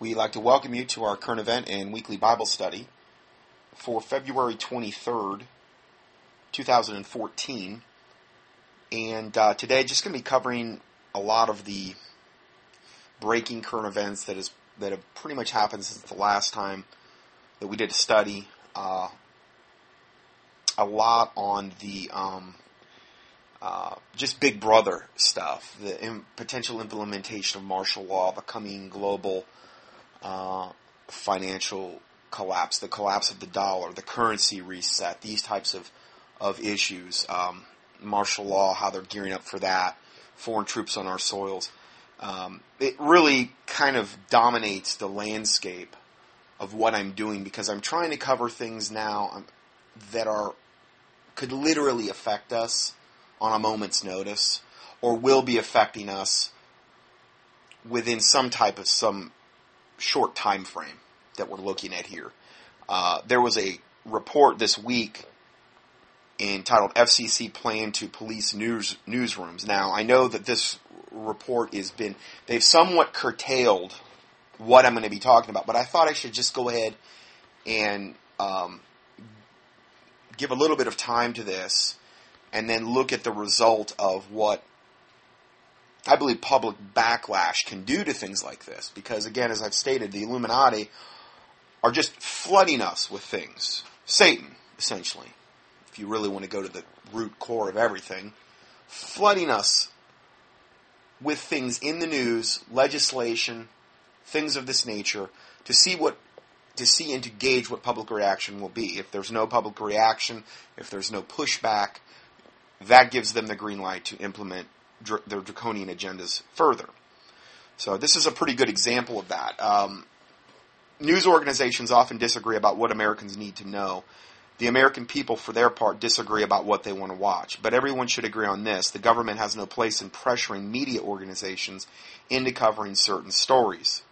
We'd like to welcome you to our current event and weekly Bible study for February 23rd, 2014. And uh, today, just going to be covering a lot of the breaking current events that is that have pretty much happened since the last time that we did a study. Uh, a lot on the um, uh, just Big Brother stuff, the Im- potential implementation of martial law, the coming global uh, financial collapse, the collapse of the dollar, the currency reset, these types of, of issues, um, martial law, how they're gearing up for that, foreign troops on our soils. Um, it really kind of dominates the landscape of what I'm doing because I'm trying to cover things now um, that are could literally affect us on a moment's notice or will be affecting us within some type of some short time frame that we're looking at here. Uh, there was a report this week entitled FCC Plan to Police News Newsrooms. Now, I know that this report has been, they've somewhat curtailed what I'm going to be talking about, but I thought I should just go ahead and um, give a little bit of time to this and then look at the result of what I believe public backlash can do to things like this. Because, again, as I've stated, the Illuminati are just flooding us with things. Satan, essentially, if you really want to go to the root core of everything, flooding us with things in the news, legislation, things of this nature, to see what to see and to gauge what public reaction will be. If there's no public reaction, if there's no pushback, that gives them the green light to implement dr- their draconian agendas further. So this is a pretty good example of that. Um, news organizations often disagree about what Americans need to know. The American people, for their part, disagree about what they want to watch. But everyone should agree on this. The government has no place in pressuring media organizations into covering certain stories.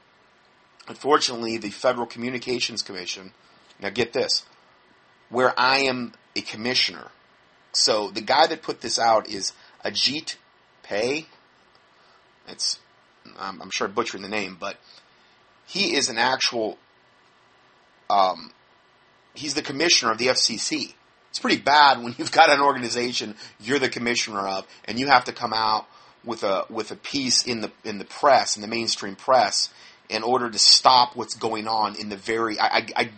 Unfortunately, the Federal Communications Commission, now get this, where I am a commissioner, so the guy that put this out is Ajit Pai. It's I'm, I'm sure I'm butchering the name, but he is an actual. Um, he's the commissioner of the FCC. It's pretty bad when you've got an organization you're the commissioner of, and you have to come out with a with a piece in the in the press in the mainstream press in order to stop what's going on in the very. I I, I,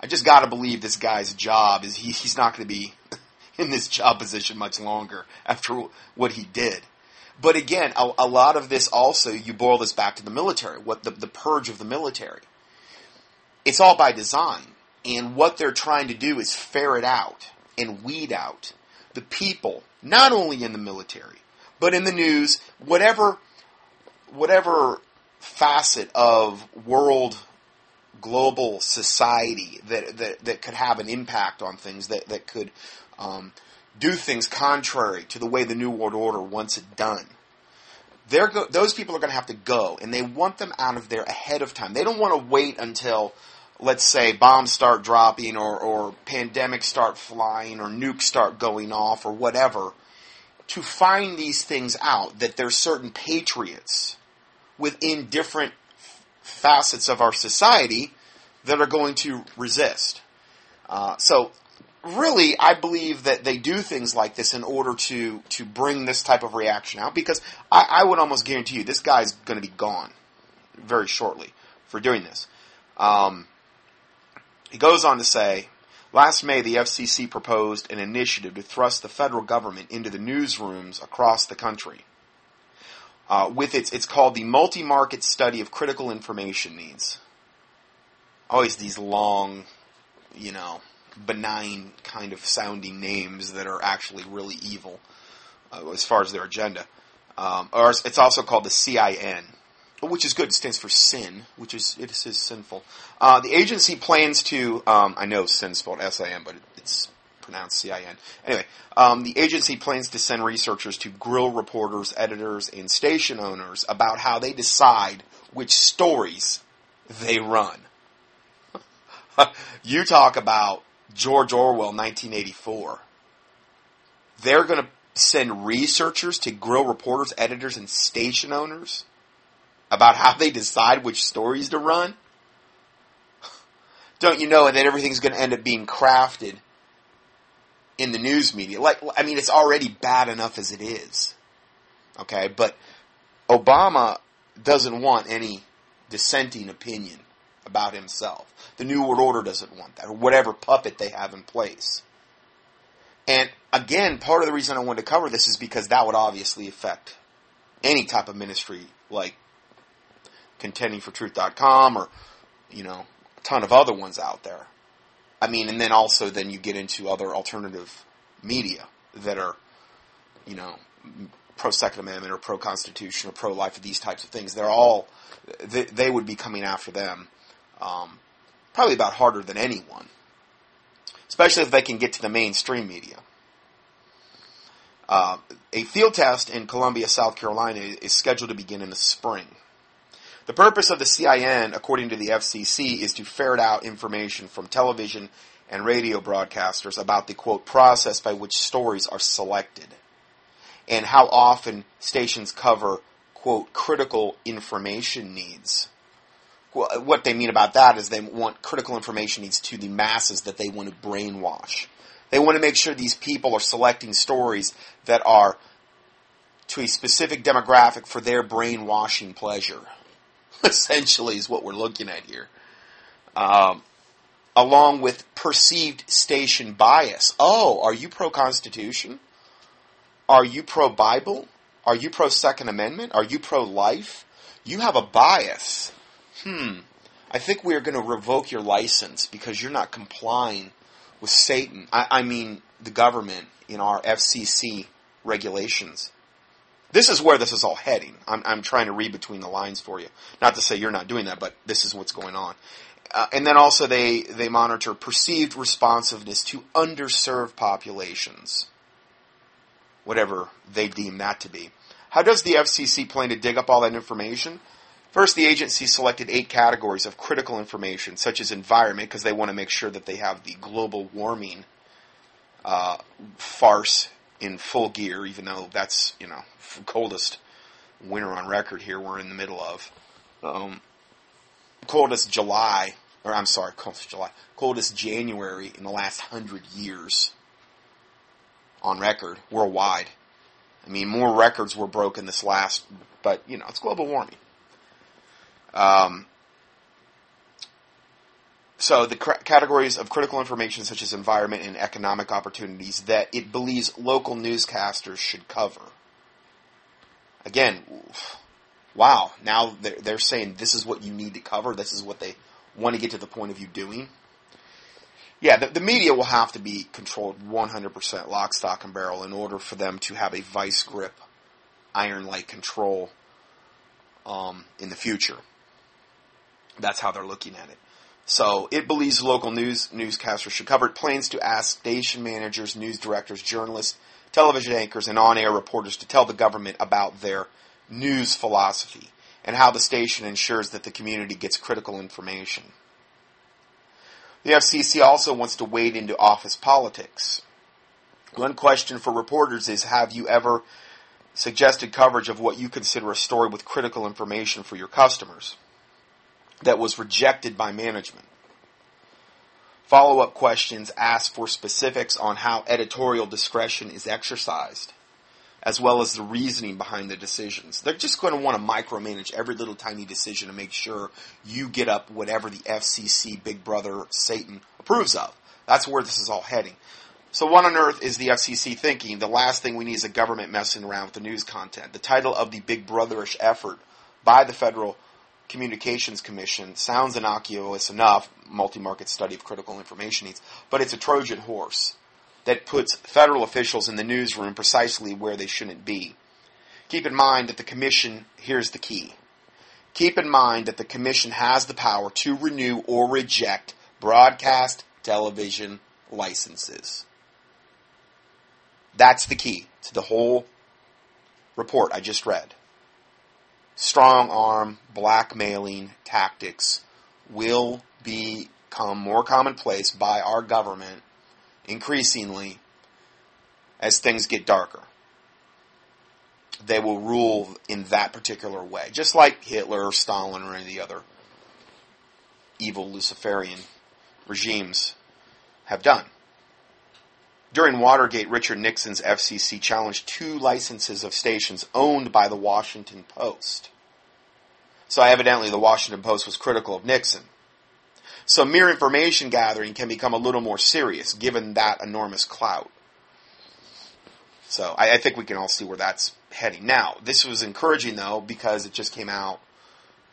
I just got to believe this guy's job is he, he's not going to be in this job position much longer after what he did. But again, a, a, lot of this also, you boil this back to the military, what the, the purge of the military. It's all by design. And what they're trying to do is ferret out and weed out the people, not only in the military, but in the news, whatever, whatever facet of world global society that, that, that could have an impact on things that, that could um, do things contrary to the way the New World Order wants it done. Go- those people are going to have to go, and they want them out of there ahead of time. They don't want to wait until, let's say, bombs start dropping or, or pandemics start flying or nukes start going off or whatever to find these things out that there's certain patriots within different facets of our society that are going to resist. Uh, so really, I believe that they do things like this in order to to bring this type of reaction out. Because I, I would almost guarantee you, this guy's going to be gone very shortly for doing this. Um, he goes on to say, last May, the FCC proposed an initiative to thrust the federal government into the newsrooms across the country. Uh, with its, it's called the Multi-Market Study of Critical Information Needs. Always these long, you know, benign kind of sounding names that are actually really evil uh, as far as their agenda. Um, or it's also called the CIN, which is good. It stands for sin, which is it is sinful. Uh, the agency plans to. Um, I know sin spelled S I N, but it's pronounced C I N. Anyway, um, the agency plans to send researchers to grill reporters, editors, and station owners about how they decide which stories they run. you talk about George Orwell 1984. They're going to send researchers to grill reporters, editors, and station owners about how they decide which stories to run? Don't you know that everything's going to end up being crafted in the news media? Like, I mean, it's already bad enough as it is. Okay, but Obama doesn't want any dissenting opinion about himself. The New World Order doesn't want that, or whatever puppet they have in place. And again, part of the reason I wanted to cover this is because that would obviously affect any type of ministry like contendingfortruth.com or, you know, a ton of other ones out there. I mean, and then also then you get into other alternative media that are, you know, pro Second Amendment or pro Constitution or pro life, these types of things. They're all, they, they would be coming after them um, probably about harder than anyone, especially if they can get to the mainstream media. Uh, a field test in Columbia, South Carolina is scheduled to begin in the spring. The purpose of the CIN, according to the FCC, is to ferret out information from television and radio broadcasters about the quote process by which stories are selected and how often stations cover quote critical information needs what they mean about that is they want critical information needs to the masses that they want to brainwash. They want to make sure these people are selecting stories that are to a specific demographic for their brainwashing pleasure. Essentially, is what we're looking at here. Um, along with perceived station bias. Oh, are you pro Constitution? Are you pro Bible? Are you pro Second Amendment? Are you pro life? You have a bias hmm, I think we are going to revoke your license because you're not complying with Satan. I, I mean, the government in our FCC regulations. This is where this is all heading. I'm, I'm, trying to read between the lines for you. Not to say you're not doing that, but this is what's going on. Uh, and then also they, they monitor perceived responsiveness to underserved populations, whatever they deem that to be. How does the FCC plan to dig up all that information? First, the agency selected eight categories of critical information, such as environment, because they want to make sure that they have the global warming uh, farce in full gear, even though that's, you know, coldest winter on record here we're in the middle of. Um, coldest July, or I'm sorry, coldest July, coldest January in the last hundred years on record worldwide. I mean, more records were broken this last, but you know, it's global warming. Um, so the cr- categories of critical information such as environment and economic opportunities that it believes local newscasters should cover. Again, wow, now they're, they're saying this is what you need to cover, this is what they want to get to the point of you doing. Yeah, the, the media will have to be controlled 100% lock, stock, and barrel in order for them to have a vice grip, iron-like control um, in the future. That's how they're looking at it. So it believes local news newscasters should cover it. Plans to ask station managers, news directors, journalists, television anchors, and on-air reporters to tell the government about their news philosophy and how the station ensures that the community gets critical information. The FCC also wants to wade into office politics. One question for reporters is Have you ever suggested coverage of what you consider a story with critical information for your customers? That was rejected by management. Follow up questions ask for specifics on how editorial discretion is exercised, as well as the reasoning behind the decisions. They're just going to want to micromanage every little tiny decision to make sure you get up whatever the FCC, Big Brother, Satan approves of. That's where this is all heading. So, what on earth is the FCC thinking? The last thing we need is a government messing around with the news content. The title of the Big Brotherish effort by the federal Communications Commission sounds innocuous enough, multi-market study of critical information needs, but it's a Trojan horse that puts federal officials in the newsroom precisely where they shouldn't be. Keep in mind that the Commission, here's the key. Keep in mind that the Commission has the power to renew or reject broadcast television licenses. That's the key to the whole report I just read strong arm blackmailing tactics will become more commonplace by our government increasingly as things get darker. they will rule in that particular way, just like Hitler or Stalin or any of the other evil Luciferian regimes have done. During Watergate, Richard Nixon's FCC challenged two licenses of stations owned by the Washington Post. So evidently the Washington Post was critical of Nixon. So mere information gathering can become a little more serious given that enormous clout. So I, I think we can all see where that's heading. Now, this was encouraging though because it just came out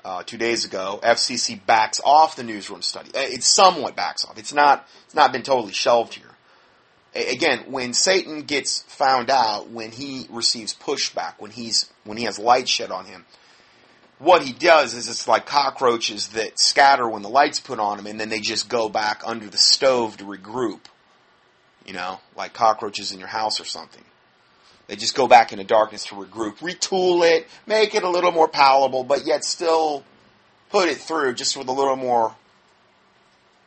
uh, two days ago. FCC backs off the newsroom study. Uh, it somewhat backs off. It's not. It's not been totally shelved here. Again, when Satan gets found out, when he receives pushback, when he's when he has light shed on him, what he does is it's like cockroaches that scatter when the lights put on them, and then they just go back under the stove to regroup. You know, like cockroaches in your house or something. They just go back into darkness to regroup, retool it, make it a little more palatable, but yet still put it through just with a little more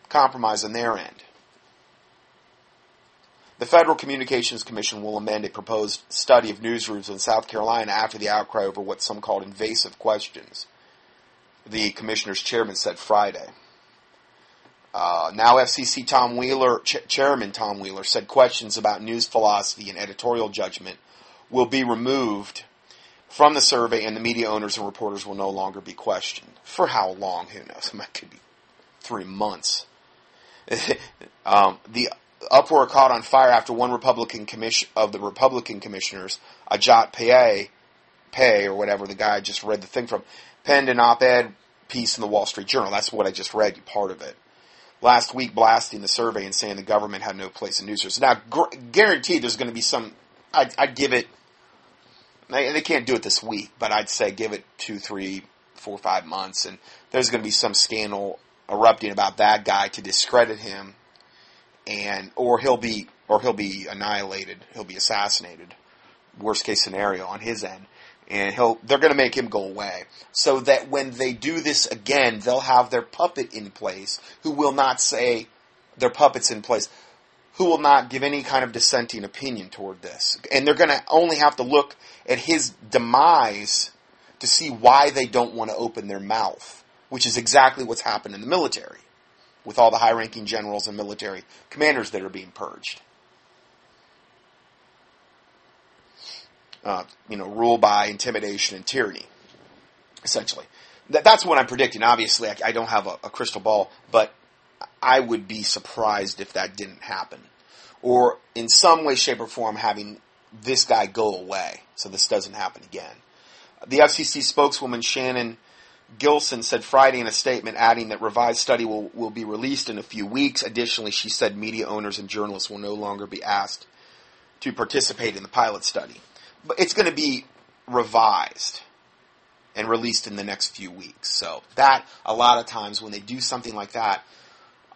compromise on their end. The Federal Communications Commission will amend a proposed study of newsrooms in South Carolina after the outcry over what some called invasive questions. The commissioner's chairman said Friday. Uh, now FCC Tom Wheeler, Ch- Chairman Tom Wheeler, said questions about news philosophy and editorial judgment will be removed from the survey and the media owners and reporters will no longer be questioned. For how long? Who knows? It could be three months. um, the uproar caught on fire after one Republican commission of the Republican commissioners, Ajit Pai, Pai or whatever the guy I just read the thing from, penned an op-ed piece in the Wall Street Journal. That's what I just read. Part of it. Last week, blasting the survey and saying the government had no place in newsrooms. Now, gr- guaranteed, there's going to be some. I'd, I'd give it. They can't do it this week, but I'd say give it two, three, four, five months, and there's going to be some scandal erupting about that guy to discredit him and or he'll be or he'll be annihilated, he'll be assassinated. Worst case scenario on his end, and he'll they're going to make him go away so that when they do this again, they'll have their puppet in place who will not say their puppets in place who will not give any kind of dissenting opinion toward this. And they're going to only have to look at his demise to see why they don't want to open their mouth, which is exactly what's happened in the military with all the high ranking generals and military commanders that are being purged. Uh, you know, rule by intimidation and tyranny, essentially. That, that's what I'm predicting. Obviously, I, I don't have a, a crystal ball, but I would be surprised if that didn't happen. Or in some way, shape, or form, having this guy go away so this doesn't happen again. The FCC spokeswoman Shannon Gilson said Friday in a statement, adding that revised study will, will be released in a few weeks. Additionally, she said media owners and journalists will no longer be asked to participate in the pilot study. But it's going to be revised and released in the next few weeks. So that, a lot of times when they do something like that,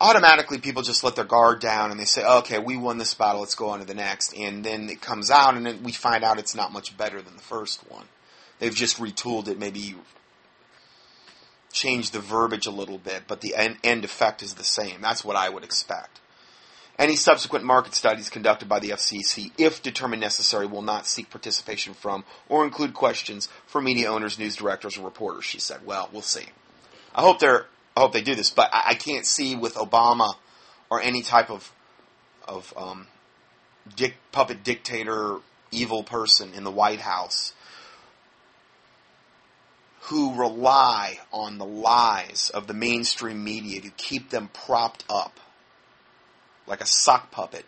automatically people just let their guard down and they say, okay, we won this battle, let's go on to the next. And then it comes out and we find out it's not much better than the first one. They've just retooled it, maybe change the verbiage a little bit, but the end, end effect is the same. That's what I would expect. Any subsequent market studies conducted by the FCC, if determined necessary, will not seek participation from or include questions for media owners, news directors, or reporters. She said, "Well, we'll see. I hope they're. I hope they do this, but I, can't see with Obama or any type of of um, dick, puppet dictator, evil person in the White House who rely on the lies of the mainstream media to keep them propped up like a sock puppet,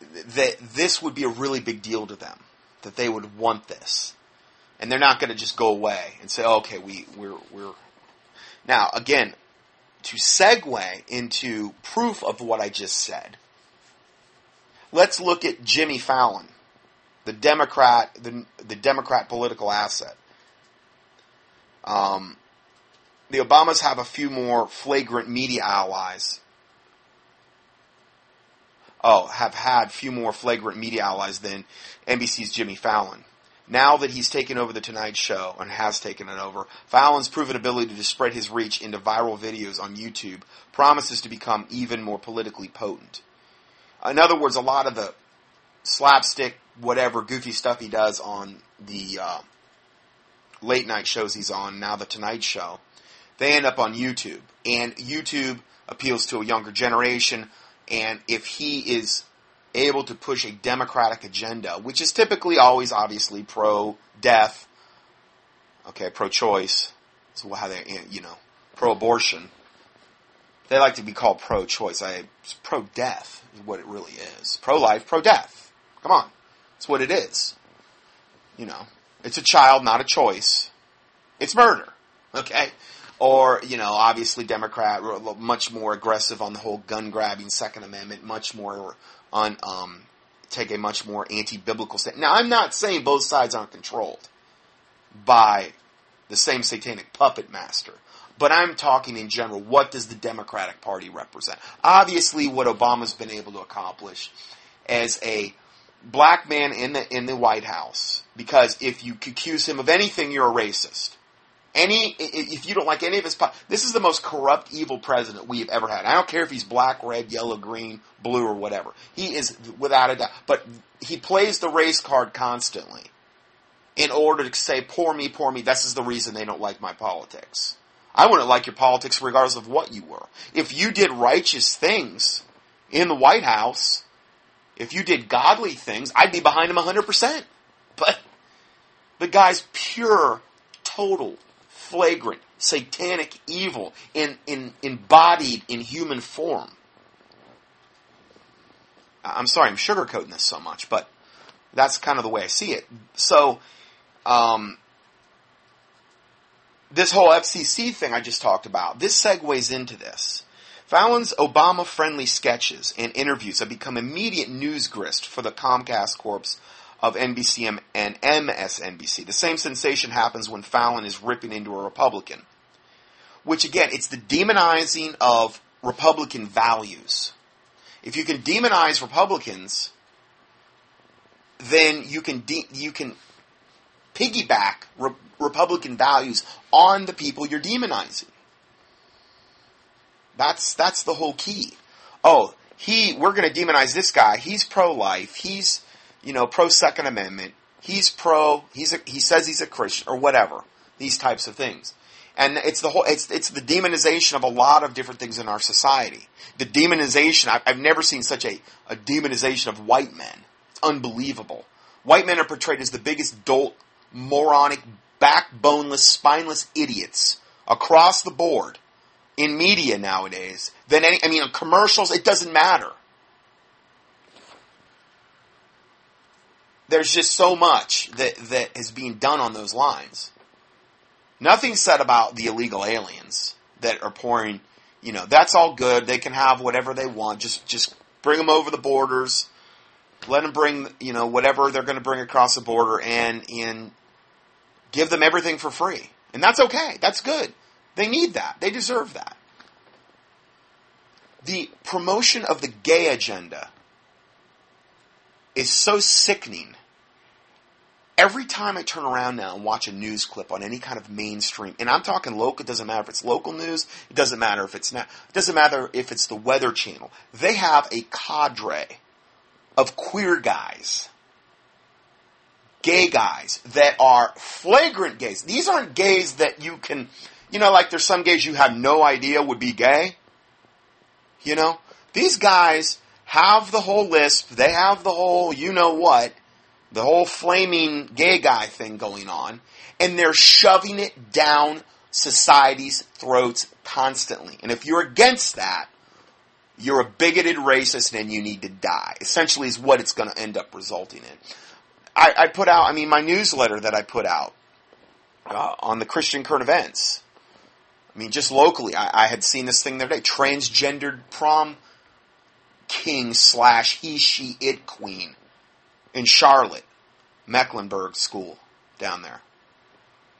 that this would be a really big deal to them, that they would want this. And they're not going to just go away and say, okay, we, we're, we're. Now, again, to segue into proof of what I just said, let's look at Jimmy Fallon, the Democrat, the, the Democrat political asset. Um, the Obamas have a few more flagrant media allies. Oh, have had few more flagrant media allies than NBC's Jimmy Fallon. Now that he's taken over the Tonight Show and has taken it over, Fallon's proven ability to spread his reach into viral videos on YouTube promises to become even more politically potent. In other words, a lot of the slapstick whatever goofy stuff he does on the uh, late night shows he's on, now the Tonight Show, they end up on YouTube. And YouTube appeals to a younger generation. And if he is able to push a democratic agenda, which is typically always obviously pro death, okay, pro choice, is how they, you know, pro abortion. They like to be called pro choice. I pro death is what it really is. Pro life, pro death. Come on. It's what it is. You know, it's a child, not a choice. It's murder. Okay? Or, you know, obviously Democrat, much more aggressive on the whole gun grabbing Second Amendment, much more on, um, take a much more anti-biblical stand. Now, I'm not saying both sides aren't controlled by the same satanic puppet master. But I'm talking in general, what does the Democratic Party represent? Obviously, what Obama's been able to accomplish as a black man in the in the White House, because if you accuse him of anything, you're a racist. Any, if you don't like any of his, this is the most corrupt, evil president we have ever had. I don't care if he's black, red, yellow, green, blue, or whatever. He is without a doubt. But he plays the race card constantly in order to say, poor me, poor me. This is the reason they don't like my politics. I wouldn't like your politics regardless of what you were. If you did righteous things in the White House, if you did godly things, I'd be behind him 100%. But the guy's pure, total, flagrant, satanic evil in, in, embodied in human form. I'm sorry, I'm sugarcoating this so much, but that's kind of the way I see it. So, um, this whole FCC thing I just talked about, this segues into this. Fallon's Obama friendly sketches and interviews have become immediate news grist for the Comcast Corps of NBC and MSNBC. The same sensation happens when Fallon is ripping into a Republican. Which again, it's the demonizing of Republican values. If you can demonize Republicans, then you can de- you can piggyback re- Republican values on the people you're demonizing. That's that's the whole key. Oh, he we're going to demonize this guy. He's pro-life. He's you know pro Second Amendment. He's pro. He's a, he says he's a Christian or whatever. These types of things. And it's the whole, it's, it's the demonization of a lot of different things in our society. The demonization, I've, I've never seen such a, a demonization of white men. It's unbelievable. White men are portrayed as the biggest dolt moronic, backboneless, spineless idiots across the board in media nowadays than any, I mean, commercials, it doesn't matter. There's just so much that, that is being done on those lines. Nothing said about the illegal aliens that are pouring, you know, that's all good. They can have whatever they want. Just, just bring them over the borders. Let them bring, you know, whatever they're going to bring across the border and, and give them everything for free. And that's okay. That's good. They need that. They deserve that. The promotion of the gay agenda is so sickening. Every time I turn around now and watch a news clip on any kind of mainstream, and I'm talking local, it doesn't matter if it's local news, it doesn't matter if it's not, it doesn't matter if it's the Weather Channel. They have a cadre of queer guys gay guys that are flagrant gays. These aren't gays that you can, you know, like there's some gays you have no idea would be gay. You know, these guys have the whole lisp. They have the whole, you know what, the whole flaming gay guy thing going on, and they're shoving it down society's throats constantly. And if you're against that, you're a bigoted racist and you need to die. Essentially, is what it's going to end up resulting in. I, I put out, I mean, my newsletter that I put out uh, on the Christian current events. I mean, just locally, I, I had seen this thing the other day: transgendered prom king slash he she it queen in Charlotte, Mecklenburg school down there.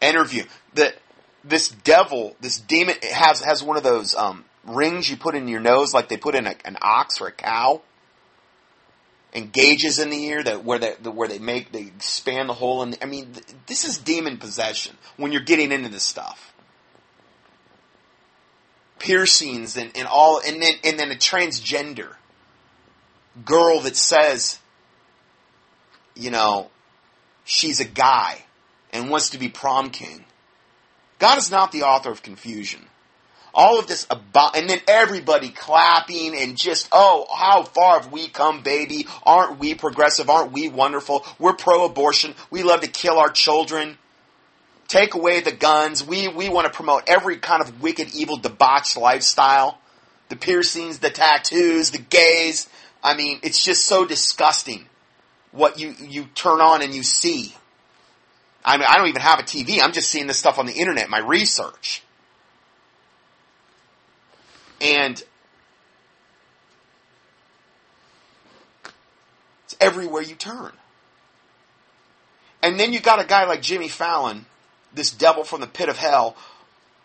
Interview that this devil, this demon has has one of those um, rings you put in your nose, like they put in a, an ox or a cow and gauges in the ear that where they where they make they expand the hole and I mean th- this is demon possession when you're getting into this stuff. Piercings and, and all and then and then a transgender girl that says you know, she's a guy and wants to be prom king. God is not the author of confusion. All of this about, and then everybody clapping and just, oh, how far have we come, baby? Aren't we progressive? Aren't we wonderful? We're pro-abortion. We love to kill our children. Take away the guns. We, we want to promote every kind of wicked, evil, debauched lifestyle. The piercings, the tattoos, the gays. I mean, it's just so disgusting what you, you turn on and you see. I mean, I don't even have a TV. I'm just seeing this stuff on the internet, my research. And it's everywhere you turn. And then you got a guy like Jimmy Fallon, this devil from the pit of hell,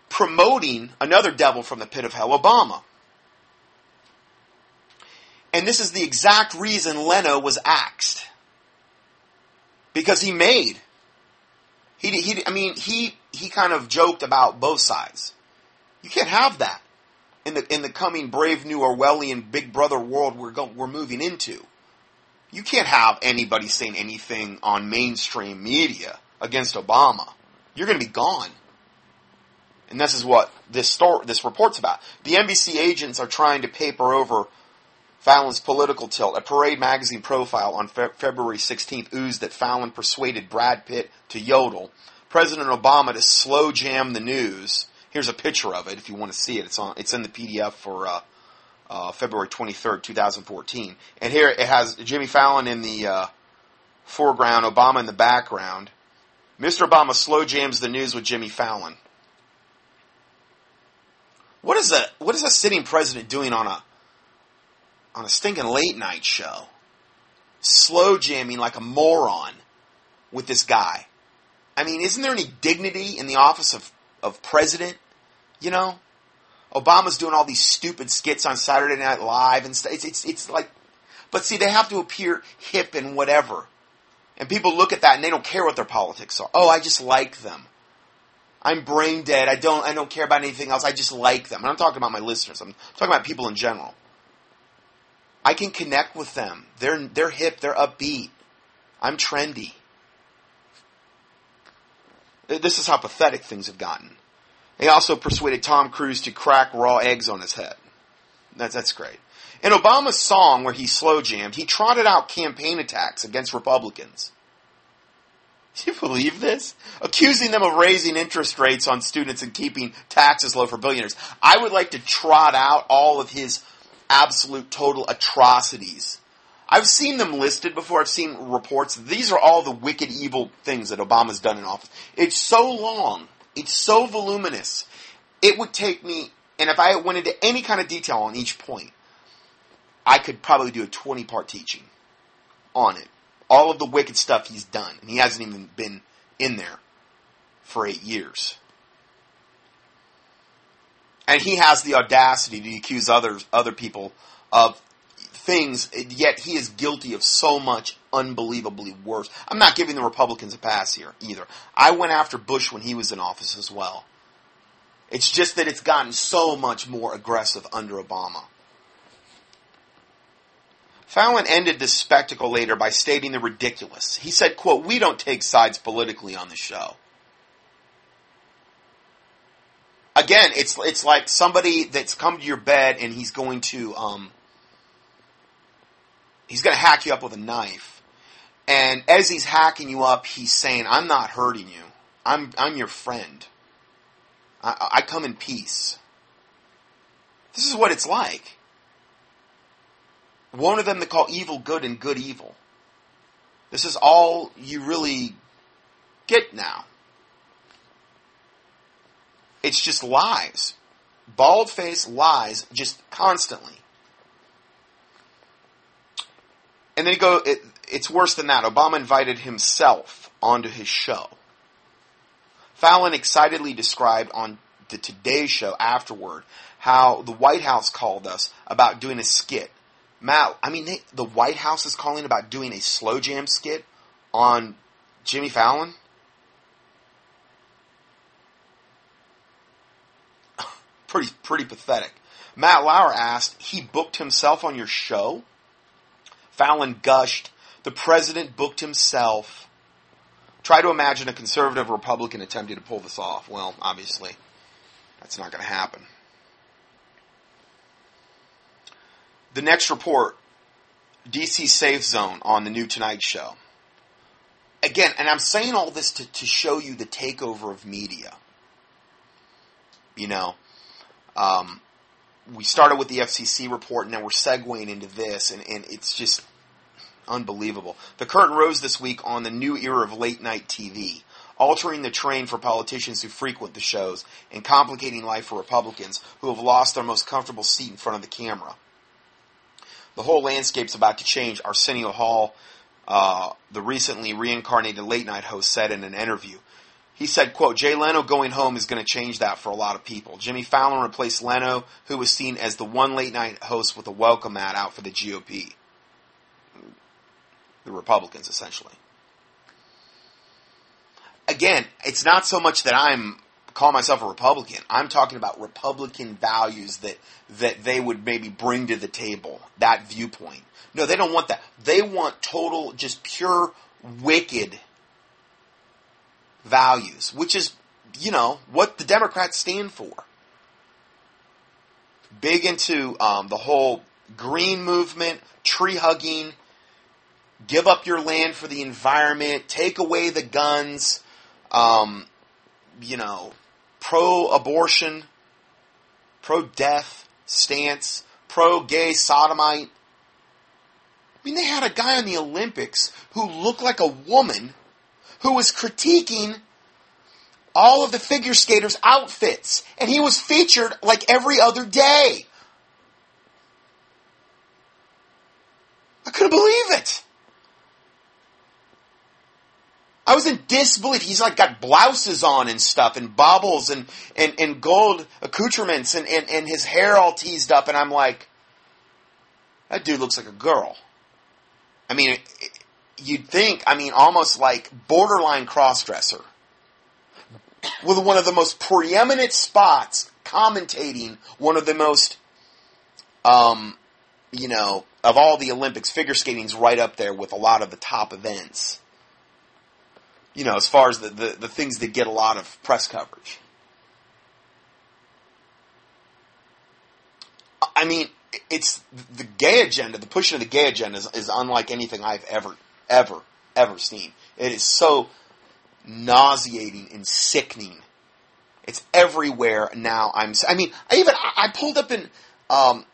promoting another devil from the pit of hell, Obama. And this is the exact reason Leno was axed. Because he made he, he, I mean, he, he kind of joked about both sides. You can't have that in the, in the coming brave new Orwellian Big Brother world we're going, we're moving into. You can't have anybody saying anything on mainstream media against Obama. You're going to be gone. And this is what this story, this report's about. The NBC agents are trying to paper over Fallon's political tilt. A Parade magazine profile on Fe- February 16th oozed that Fallon persuaded Brad Pitt to yodel, President Obama to slow jam the news. Here's a picture of it if you want to see it. It's on. It's in the PDF for uh, uh, February 23rd, 2014. And here it has Jimmy Fallon in the uh, foreground, Obama in the background. Mr. Obama slow jams the news with Jimmy Fallon. What is a what is a sitting president doing on a on a stinking late night show, slow jamming like a moron with this guy. I mean, isn't there any dignity in the office of, of president? You know? Obama's doing all these stupid skits on Saturday Night Live and stuff. It's, it's, it's like, but see, they have to appear hip and whatever. And people look at that and they don't care what their politics are. Oh, I just like them. I'm brain dead. I don't, I don't care about anything else. I just like them. And I'm talking about my listeners. I'm talking about people in general. I can connect with them. They're, they're hip, they're upbeat. I'm trendy. This is how pathetic things have gotten. They also persuaded Tom Cruise to crack raw eggs on his head. That's, that's great. In Obama's song, where he slow jammed, he trotted out campaign attacks against Republicans. Do you believe this? Accusing them of raising interest rates on students and keeping taxes low for billionaires. I would like to trot out all of his absolute total atrocities. I've seen them listed before. I've seen reports. These are all the wicked, evil things that Obama's done in office. It's so long. It's so voluminous. It would take me, and if I went into any kind of detail on each point, I could probably do a 20 part teaching on it. All of the wicked stuff he's done. And he hasn't even been in there for eight years and he has the audacity to accuse others, other people of things, yet he is guilty of so much unbelievably worse. I'm not giving the Republicans a pass here either. I went after Bush when he was in office as well. It's just that it's gotten so much more aggressive under Obama. Fallon ended this spectacle later by stating the ridiculous. He said, quote, we don't take sides politically on the show. again, it's it's like somebody that's come to your bed and he's going to um, he's going to hack you up with a knife, and as he's hacking you up, he's saying, "I'm not hurting you. I'm I'm your friend. I, I come in peace." This is what it's like. One of them they call evil good and good evil. This is all you really get now. It's just lies. Bald faced lies just constantly. And then you go, it, it's worse than that. Obama invited himself onto his show. Fallon excitedly described on the Today Show afterward how the White House called us about doing a skit. Matt, I mean, they, the White House is calling about doing a slow jam skit on Jimmy Fallon? pretty pretty pathetic. Matt Lauer asked, he booked himself on your show? Fallon gushed The president booked himself. Try to imagine a conservative Republican attempting to pull this off. Well, obviously, that's not going to happen. The next report DC Safe Zone on the new Tonight Show. Again, and I'm saying all this to, to show you the takeover of media. You know, um, we started with the FCC report, and now we're segueing into this, and, and it's just unbelievable. The curtain rose this week on the new era of late night TV, altering the train for politicians who frequent the shows and complicating life for Republicans who have lost their most comfortable seat in front of the camera. The whole landscape's about to change. Arsenio Hall, uh, the recently reincarnated late night host, said in an interview. He said, quote, Jay Leno going home is going to change that for a lot of people. Jimmy Fallon replaced Leno, who was seen as the one late night host with a welcome mat out for the GOP. The Republicans, essentially. Again, it's not so much that I'm call myself a Republican. I'm talking about Republican values that that they would maybe bring to the table, that viewpoint. No, they don't want that. They want total, just pure wicked values, which is, you know, what the Democrats stand for. Big into um, the whole green movement, tree hugging, give up your land for the environment, take away the guns, um, you know, pro abortion, pro death stance, pro gay sodomite. I mean, they had a guy in the Olympics who looked like a woman who was critiquing all of the figure skaters' outfits, and he was featured like every other day. I couldn't believe it. I was in disbelief. He's like got blouses on and stuff and baubles and, and, and gold accoutrements and, and, and his hair all teased up. And I'm like, that dude looks like a girl. I mean, you'd think, I mean, almost like borderline crossdresser. With one of the most preeminent spots commentating one of the most, um, you know, of all the Olympics, figure skating's right up there with a lot of the top events you know, as far as the, the, the things that get a lot of press coverage. I mean, it's the gay agenda, the pushing of the gay agenda is, is, unlike anything I've ever, ever, ever seen. It is so nauseating and sickening. It's everywhere now. I'm, I mean, I even, I pulled up in, um,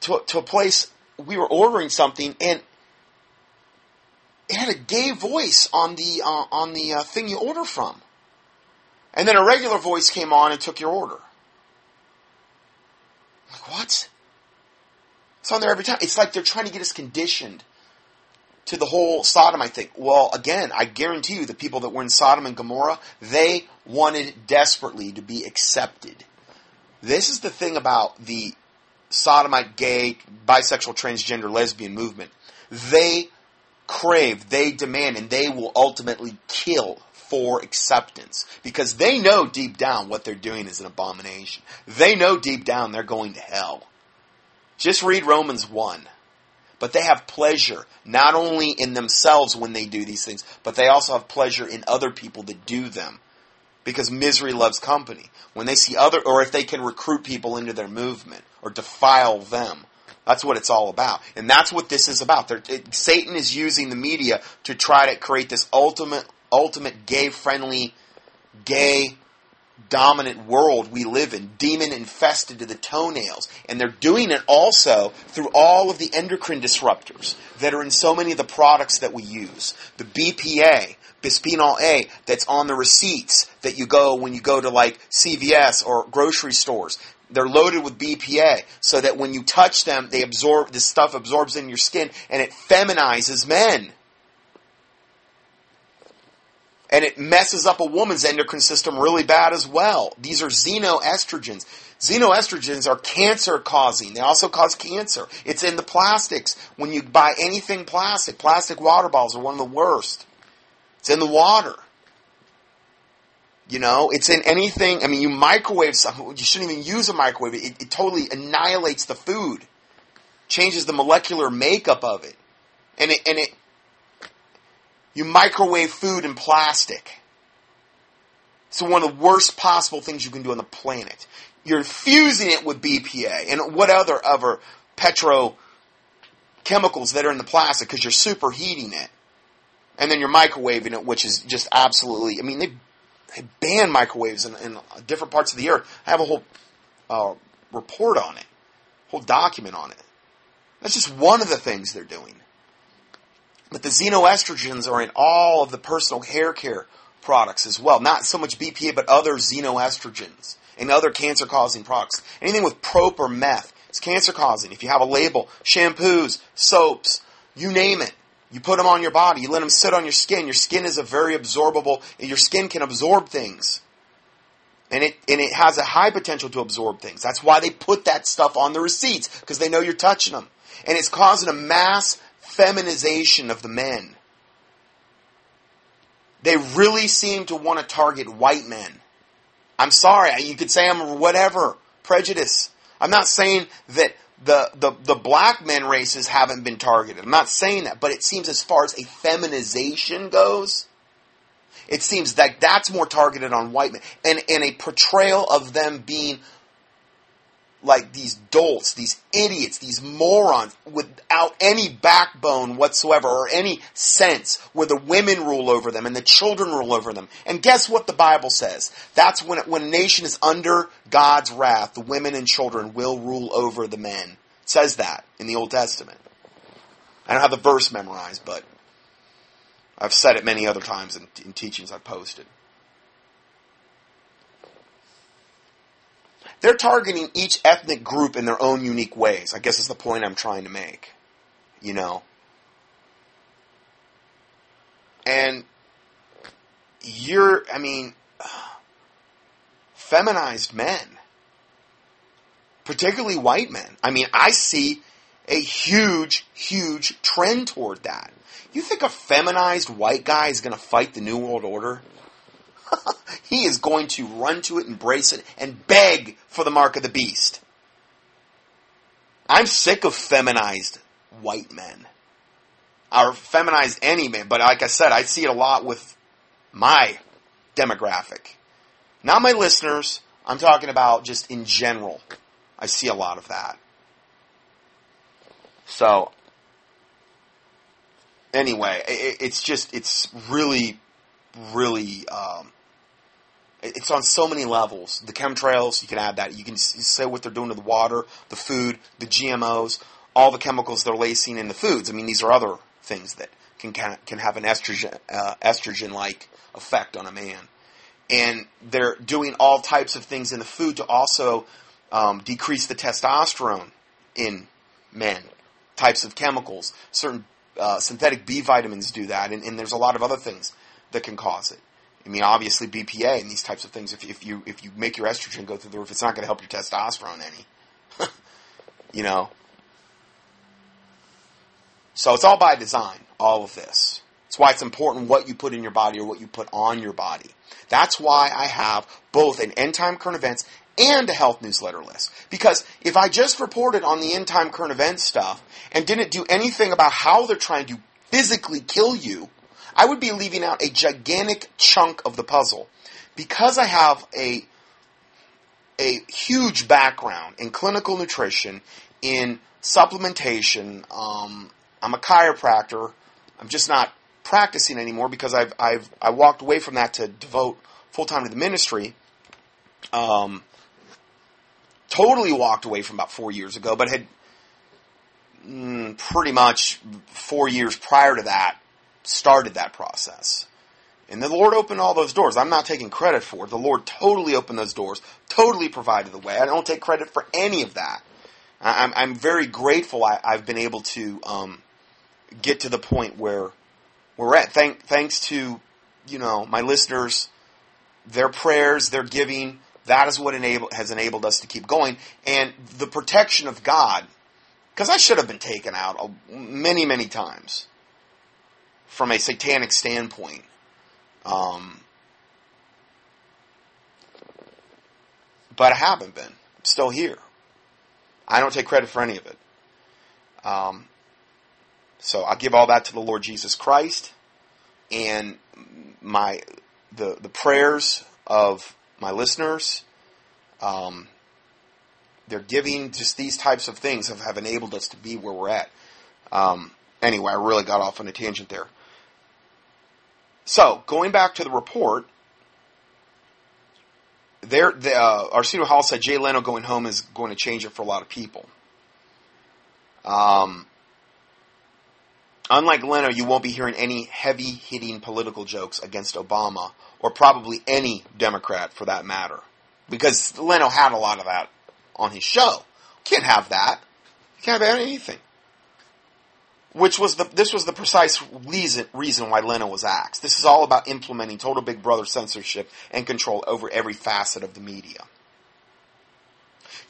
to, to a place, we were ordering something and it had a gay voice on the uh, on the uh, thing you order from, and then a regular voice came on and took your order. Like what? It's on there every time. It's like they're trying to get us conditioned to the whole sodomite thing. Well, again, I guarantee you, the people that were in Sodom and Gomorrah, they wanted desperately to be accepted. This is the thing about the sodomite, gay, bisexual, transgender, lesbian movement. They crave, they demand, and they will ultimately kill for acceptance because they know deep down what they're doing is an abomination. They know deep down they're going to hell. Just read Romans 1. But they have pleasure not only in themselves when they do these things, but they also have pleasure in other people that do them. Because misery loves company. When they see other, or if they can recruit people into their movement or defile them, that's what it's all about. And that's what this is about. It, Satan is using the media to try to create this ultimate, ultimate gay friendly, gay dominant world we live in, demon infested to the toenails. And they're doing it also through all of the endocrine disruptors that are in so many of the products that we use. The BPA, bisphenol A, that's on the receipts that you go when you go to like CVS or grocery stores they're loaded with BPA so that when you touch them, they absorb, this stuff absorbs in your skin and it feminizes men. And it messes up a woman's endocrine system really bad as well. These are xenoestrogens. Xenoestrogens are cancer causing. They also cause cancer. It's in the plastics. When you buy anything plastic, plastic water bottles are one of the worst. It's in the water. You know, it's in anything. I mean, you microwave something. You shouldn't even use a microwave. It, it totally annihilates the food, changes the molecular makeup of it, and it and it You microwave food in plastic. It's one of the worst possible things you can do on the planet. You're fusing it with BPA and what other other petrochemicals that are in the plastic because you're superheating it. And then you're microwaving it, which is just absolutely, I mean, they, they ban microwaves in, in different parts of the earth. I have a whole uh, report on it, whole document on it. That's just one of the things they're doing. But the xenoestrogens are in all of the personal hair care products as well. Not so much BPA, but other xenoestrogens and other cancer causing products. Anything with prop or meth is cancer causing. If you have a label, shampoos, soaps, you name it. You put them on your body, you let them sit on your skin. Your skin is a very absorbable, your skin can absorb things. And it, and it has a high potential to absorb things. That's why they put that stuff on the receipts, because they know you're touching them. And it's causing a mass feminization of the men. They really seem to want to target white men. I'm sorry, you could say I'm whatever, prejudice. I'm not saying that the, the, the black men races haven't been targeted. I'm not saying that, but it seems as far as a feminization goes, it seems that that's more targeted on white men. And, and a portrayal of them being like these dolts, these idiots, these morons without any backbone whatsoever or any sense where the women rule over them and the children rule over them. And guess what the Bible says? That's when, when a nation is under God's wrath, the women and children will rule over the men. It says that in the Old Testament. I don't have the verse memorized, but I've said it many other times in, in teachings I've posted. They're targeting each ethnic group in their own unique ways. I guess is the point I'm trying to make. You know? And you're, I mean, feminized men, particularly white men. I mean, I see a huge, huge trend toward that. You think a feminized white guy is going to fight the New World Order? he is going to run to it, embrace it, and beg for the mark of the beast. I'm sick of feminized white men. Or feminized any man, but like I said, I see it a lot with my demographic. Not my listeners, I'm talking about just in general. I see a lot of that. So, anyway, it's just, it's really, really um, it's on so many levels. The chemtrails, you can add that. You can say what they're doing to the water, the food, the GMOs, all the chemicals they're lacing in the foods. I mean, these are other things that can can have an estrogen uh, estrogen like effect on a man. And they're doing all types of things in the food to also um, decrease the testosterone in men. Types of chemicals, certain uh, synthetic B vitamins do that, and, and there's a lot of other things that can cause it. I mean, obviously BPA and these types of things. If, if you if you make your estrogen go through the roof, it's not going to help your testosterone any. you know. So it's all by design. All of this. It's why it's important what you put in your body or what you put on your body. That's why I have both an end time current events and a health newsletter list. Because if I just reported on the end time current events stuff and didn't do anything about how they're trying to physically kill you, I would be leaving out a gigantic chunk of the puzzle. Because I have a, a huge background in clinical nutrition, in supplementation, um, I'm a chiropractor. I'm just not practicing anymore because I've, I've I walked away from that to devote full time to the ministry. Um, totally walked away from about four years ago, but had mm, pretty much four years prior to that started that process. And the Lord opened all those doors. I'm not taking credit for it. The Lord totally opened those doors, totally provided the way. I don't take credit for any of that. I'm, I'm very grateful I, have been able to um, get to the point where we're at. Thank, thanks to you know my listeners, their prayers, their giving. That is what enable, has enabled us to keep going, and the protection of God. Because I should have been taken out many, many times from a satanic standpoint. Um, but I haven't been. I'm still here. I don't take credit for any of it. Um, so I give all that to the Lord Jesus Christ. and my the the prayers of my listeners. Um, they're giving just these types of things have, have enabled us to be where we're at. Um, anyway, I really got off on a tangent there. So going back to the report, there, the, uh, Arsenio Hall said Jay Leno going home is going to change it for a lot of people. Um, unlike Leno, you won't be hearing any heavy hitting political jokes against Obama or probably any Democrat for that matter. Because Leno had a lot of that on his show. Can't have that. You can't have anything. Which was the, this was the precise reason, reason why Leno was axed. This is all about implementing total Big Brother censorship and control over every facet of the media.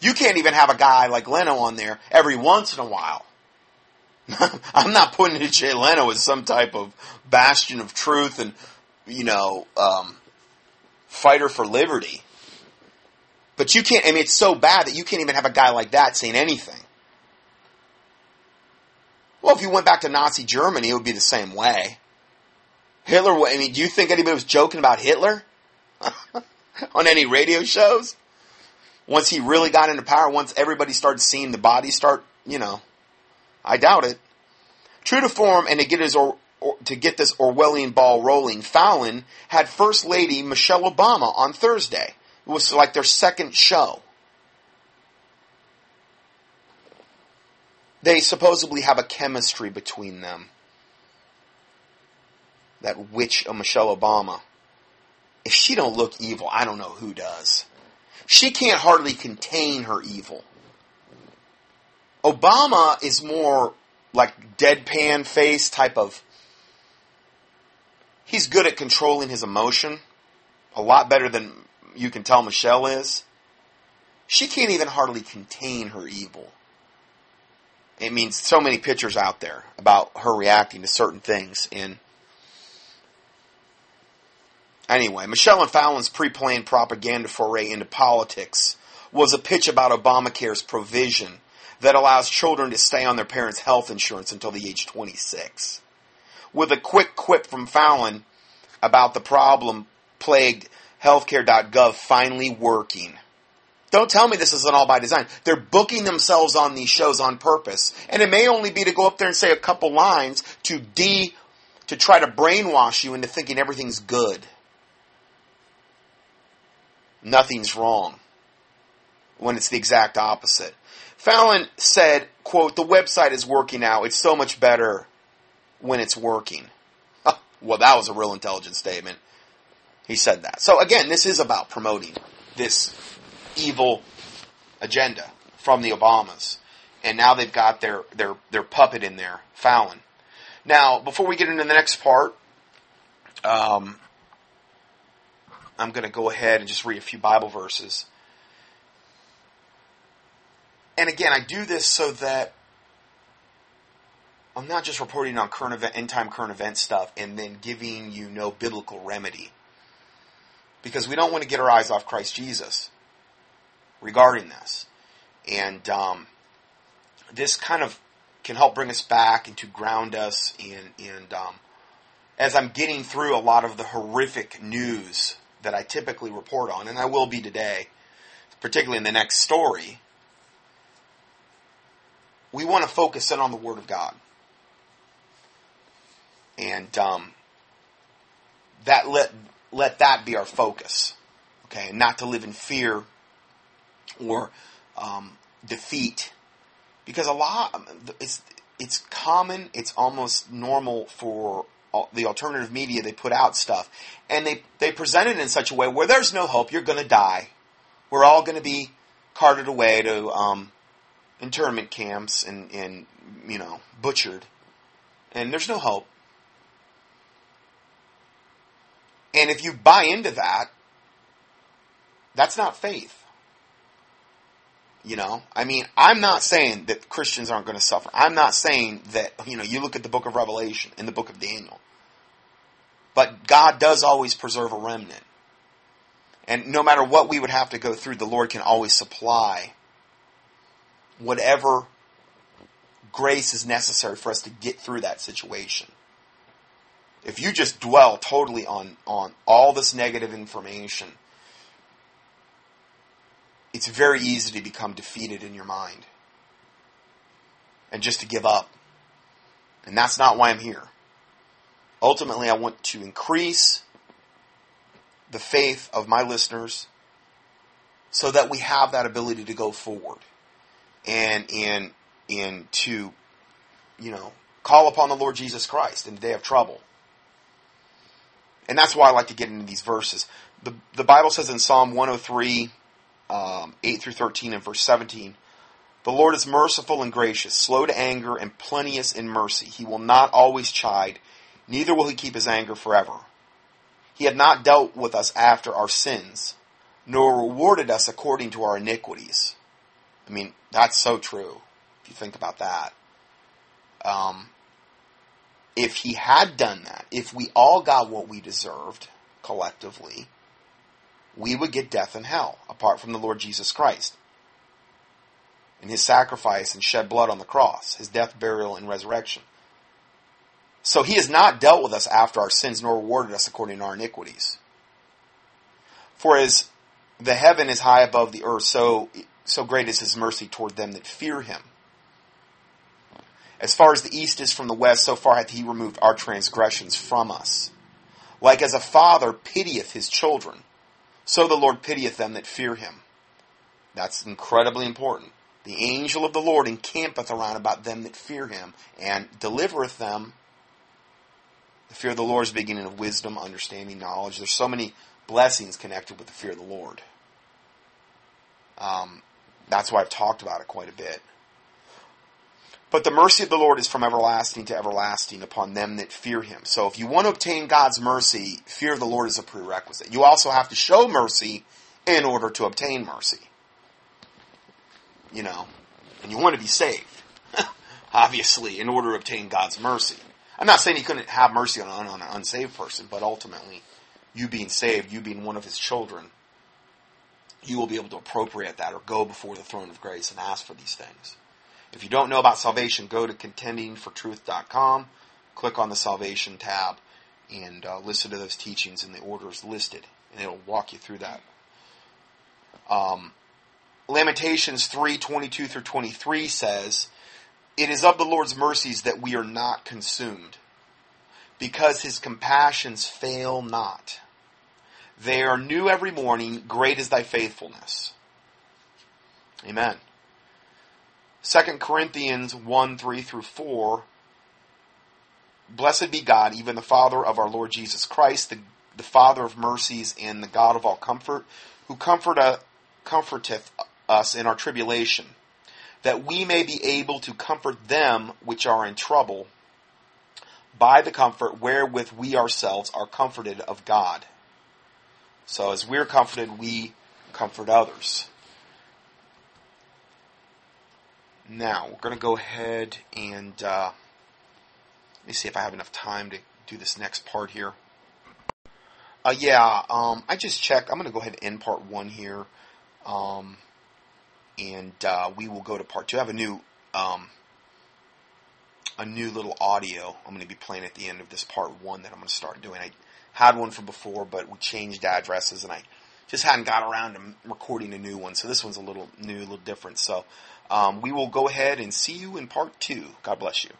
You can't even have a guy like Leno on there every once in a while. I'm not putting Jay Leno as some type of bastion of truth and, you know, um, fighter for liberty. But you can't, I mean, it's so bad that you can't even have a guy like that saying anything. Well, if you went back to Nazi Germany, it would be the same way. Hitler, I mean, do you think anybody was joking about Hitler? On any radio shows? Once he really got into power, once everybody started seeing the body start, you know, I doubt it. True to form and to get his or, or, to get this Orwellian ball rolling, Fallon had First Lady Michelle Obama on Thursday. It was like their second show. They supposedly have a chemistry between them. That witch of Michelle Obama. If she don't look evil, I don't know who does. She can't hardly contain her evil. Obama is more like deadpan face type of. He's good at controlling his emotion, a lot better than you can tell Michelle is. She can't even hardly contain her evil. It means so many pictures out there about her reacting to certain things. And anyway, Michelle and Fallon's pre-planned propaganda foray into politics was a pitch about Obamacare's provision that allows children to stay on their parents' health insurance until the age 26. With a quick quip from Fallon about the problem plagued healthcare.gov finally working. Don't tell me this isn't all by design. They're booking themselves on these shows on purpose. And it may only be to go up there and say a couple lines to de, to try to brainwash you into thinking everything's good. Nothing's wrong. When it's the exact opposite. Fallon said, quote, the website is working now. It's so much better when it's working. well, that was a real intelligent statement. He said that. So again, this is about promoting this evil agenda from the Obamas. And now they've got their, their, their puppet in there, Fallon. Now, before we get into the next part, um, I'm going to go ahead and just read a few Bible verses. And again, I do this so that I'm not just reporting on current event, end time current event stuff and then giving you no biblical remedy. Because we don't want to get our eyes off Christ Jesus regarding this. And um, this kind of can help bring us back and to ground us. And, and um, as I'm getting through a lot of the horrific news that I typically report on, and I will be today, particularly in the next story, we want to focus in on the Word of God. And um, that let let that be our focus, okay, and not to live in fear or um, defeat, because a lot it's it's common, it's almost normal for the alternative media. They put out stuff, and they they present it in such a way where there's no hope. You're going to die. We're all going to be carted away to um, internment camps and, and, you know, butchered. And there's no hope. And if you buy into that, that's not faith. You know, I mean, I'm not saying that Christians aren't going to suffer. I'm not saying that, you know, you look at the book of Revelation and the book of Daniel. But God does always preserve a remnant. And no matter what we would have to go through, the Lord can always supply whatever grace is necessary for us to get through that situation. If you just dwell totally on, on all this negative information, it's very easy to become defeated in your mind and just to give up. And that's not why I'm here. Ultimately, I want to increase the faith of my listeners so that we have that ability to go forward and and and to you know call upon the Lord Jesus Christ in the day of trouble. And that's why I like to get into these verses. The the Bible says in Psalm 103 um, 8 through 13 and verse 17 the Lord is merciful and gracious, slow to anger, and plenteous in mercy. He will not always chide, neither will he keep his anger forever. He had not dealt with us after our sins, nor rewarded us according to our iniquities. I mean, that's so true, if you think about that. Um, if he had done that, if we all got what we deserved collectively, we would get death and hell apart from the Lord Jesus Christ and his sacrifice and shed blood on the cross, his death, burial, and resurrection. So he has not dealt with us after our sins, nor rewarded us according to our iniquities. For as the heaven is high above the earth, so so great is his mercy toward them that fear him. As far as the east is from the west, so far hath he removed our transgressions from us. Like as a father pitieth his children, so the Lord pitieth them that fear him. That's incredibly important. The angel of the Lord encampeth around about them that fear him, and delivereth them. The fear of the Lord is the beginning of wisdom, understanding, knowledge. There's so many blessings connected with the fear of the Lord. Um, that's why I've talked about it quite a bit. But the mercy of the Lord is from everlasting to everlasting upon them that fear him. So if you want to obtain God's mercy, fear of the Lord is a prerequisite. You also have to show mercy in order to obtain mercy you know, and you want to be saved, obviously, in order to obtain God's mercy. I'm not saying he couldn't have mercy on, on an unsaved person, but ultimately, you being saved, you being one of his children, you will be able to appropriate that or go before the throne of grace and ask for these things. If you don't know about salvation, go to contendingfortruth.com, click on the salvation tab, and uh, listen to those teachings in the orders listed, and it'll walk you through that. Um, Lamentations 3 22 through 23 says, It is of the Lord's mercies that we are not consumed, because his compassions fail not. They are new every morning, great is thy faithfulness. Amen. 2 Corinthians 1 3 through 4 Blessed be God, even the Father of our Lord Jesus Christ, the, the Father of mercies and the God of all comfort, who comfort, uh, comforteth us in our tribulation, that we may be able to comfort them which are in trouble by the comfort wherewith we ourselves are comforted of God. So as we're comforted, we comfort others. Now, we're going to go ahead and uh, let me see if I have enough time to do this next part here. Uh, yeah, um, I just checked. I'm going to go ahead and end part one here. Um, and uh, we will go to part two. I have a new um, a new little audio I'm going to be playing at the end of this part one that I'm going to start doing. I had one from before, but we changed addresses, and I just hadn't got around to recording a new one. So this one's a little new, a little different. So um, we will go ahead and see you in part two. God bless you.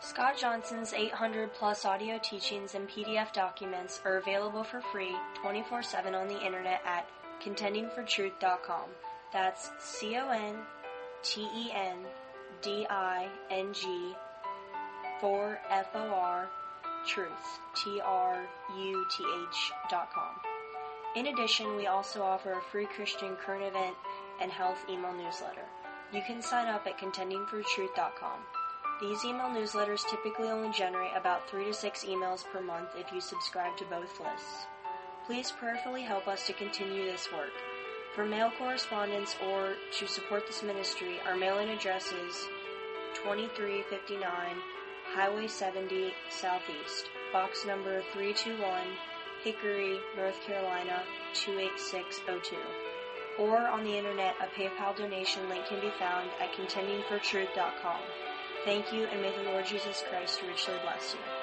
Scott Johnson's 800 plus audio teachings and PDF documents are available for free 24 7 on the internet at contendingfortruth.com. That's C O N T E N D I N G for F O R truth T R U T H dot com. In addition, we also offer a free Christian current event and health email newsletter. You can sign up at contendingfortruth.com. These email newsletters typically only generate about 3 to 6 emails per month if you subscribe to both lists. Please prayerfully help us to continue this work. For mail correspondence or to support this ministry, our mailing address is 2359 Highway 70 Southeast, box number 321, Hickory, North Carolina 28602. Or on the internet, a PayPal donation link can be found at contendingfortruth.com. Thank you, and may the Lord Jesus Christ richly bless you.